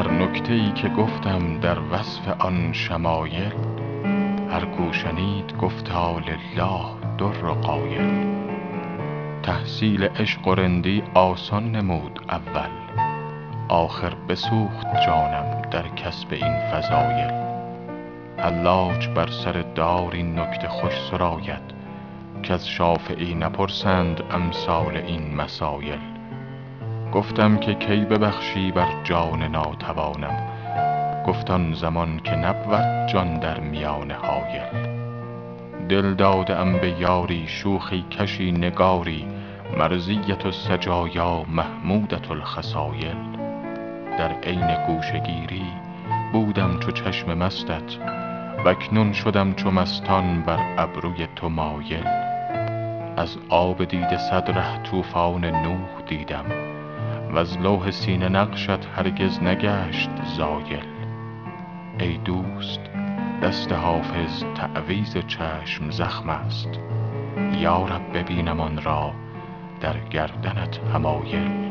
نکته ای که گفتم در وصف آن شمایل هر کو شنید گفتا لله در قایل. تحصیل عشق و رندی آسان نمود اول آخر بسوخت جانم در کسب این فضایل. حلاج بر سر دار این نکته خوش سراید کز شافعی نپرسند امثال این مسایل. گفتم که کی ببخشی بر جان ناتوانم. گفت آن زمان که نبود جان در میان حایل. دل داده ام به یاری شوخی کشی نگاری مرضیة السجایا محمودة الخصایل. در عین گوشه گیری بودم چو چشم مستت واکنون شدم چو مستان بر ابروی تو مایل. از آب دیده صد ره طوفان نوح دیدم وز لوح سینه نقشت هرگز نگشت زایل. ای دوست دست حافظ تعویذ چشم زخم است. یا رب ببینم آن را در گردنت حمایل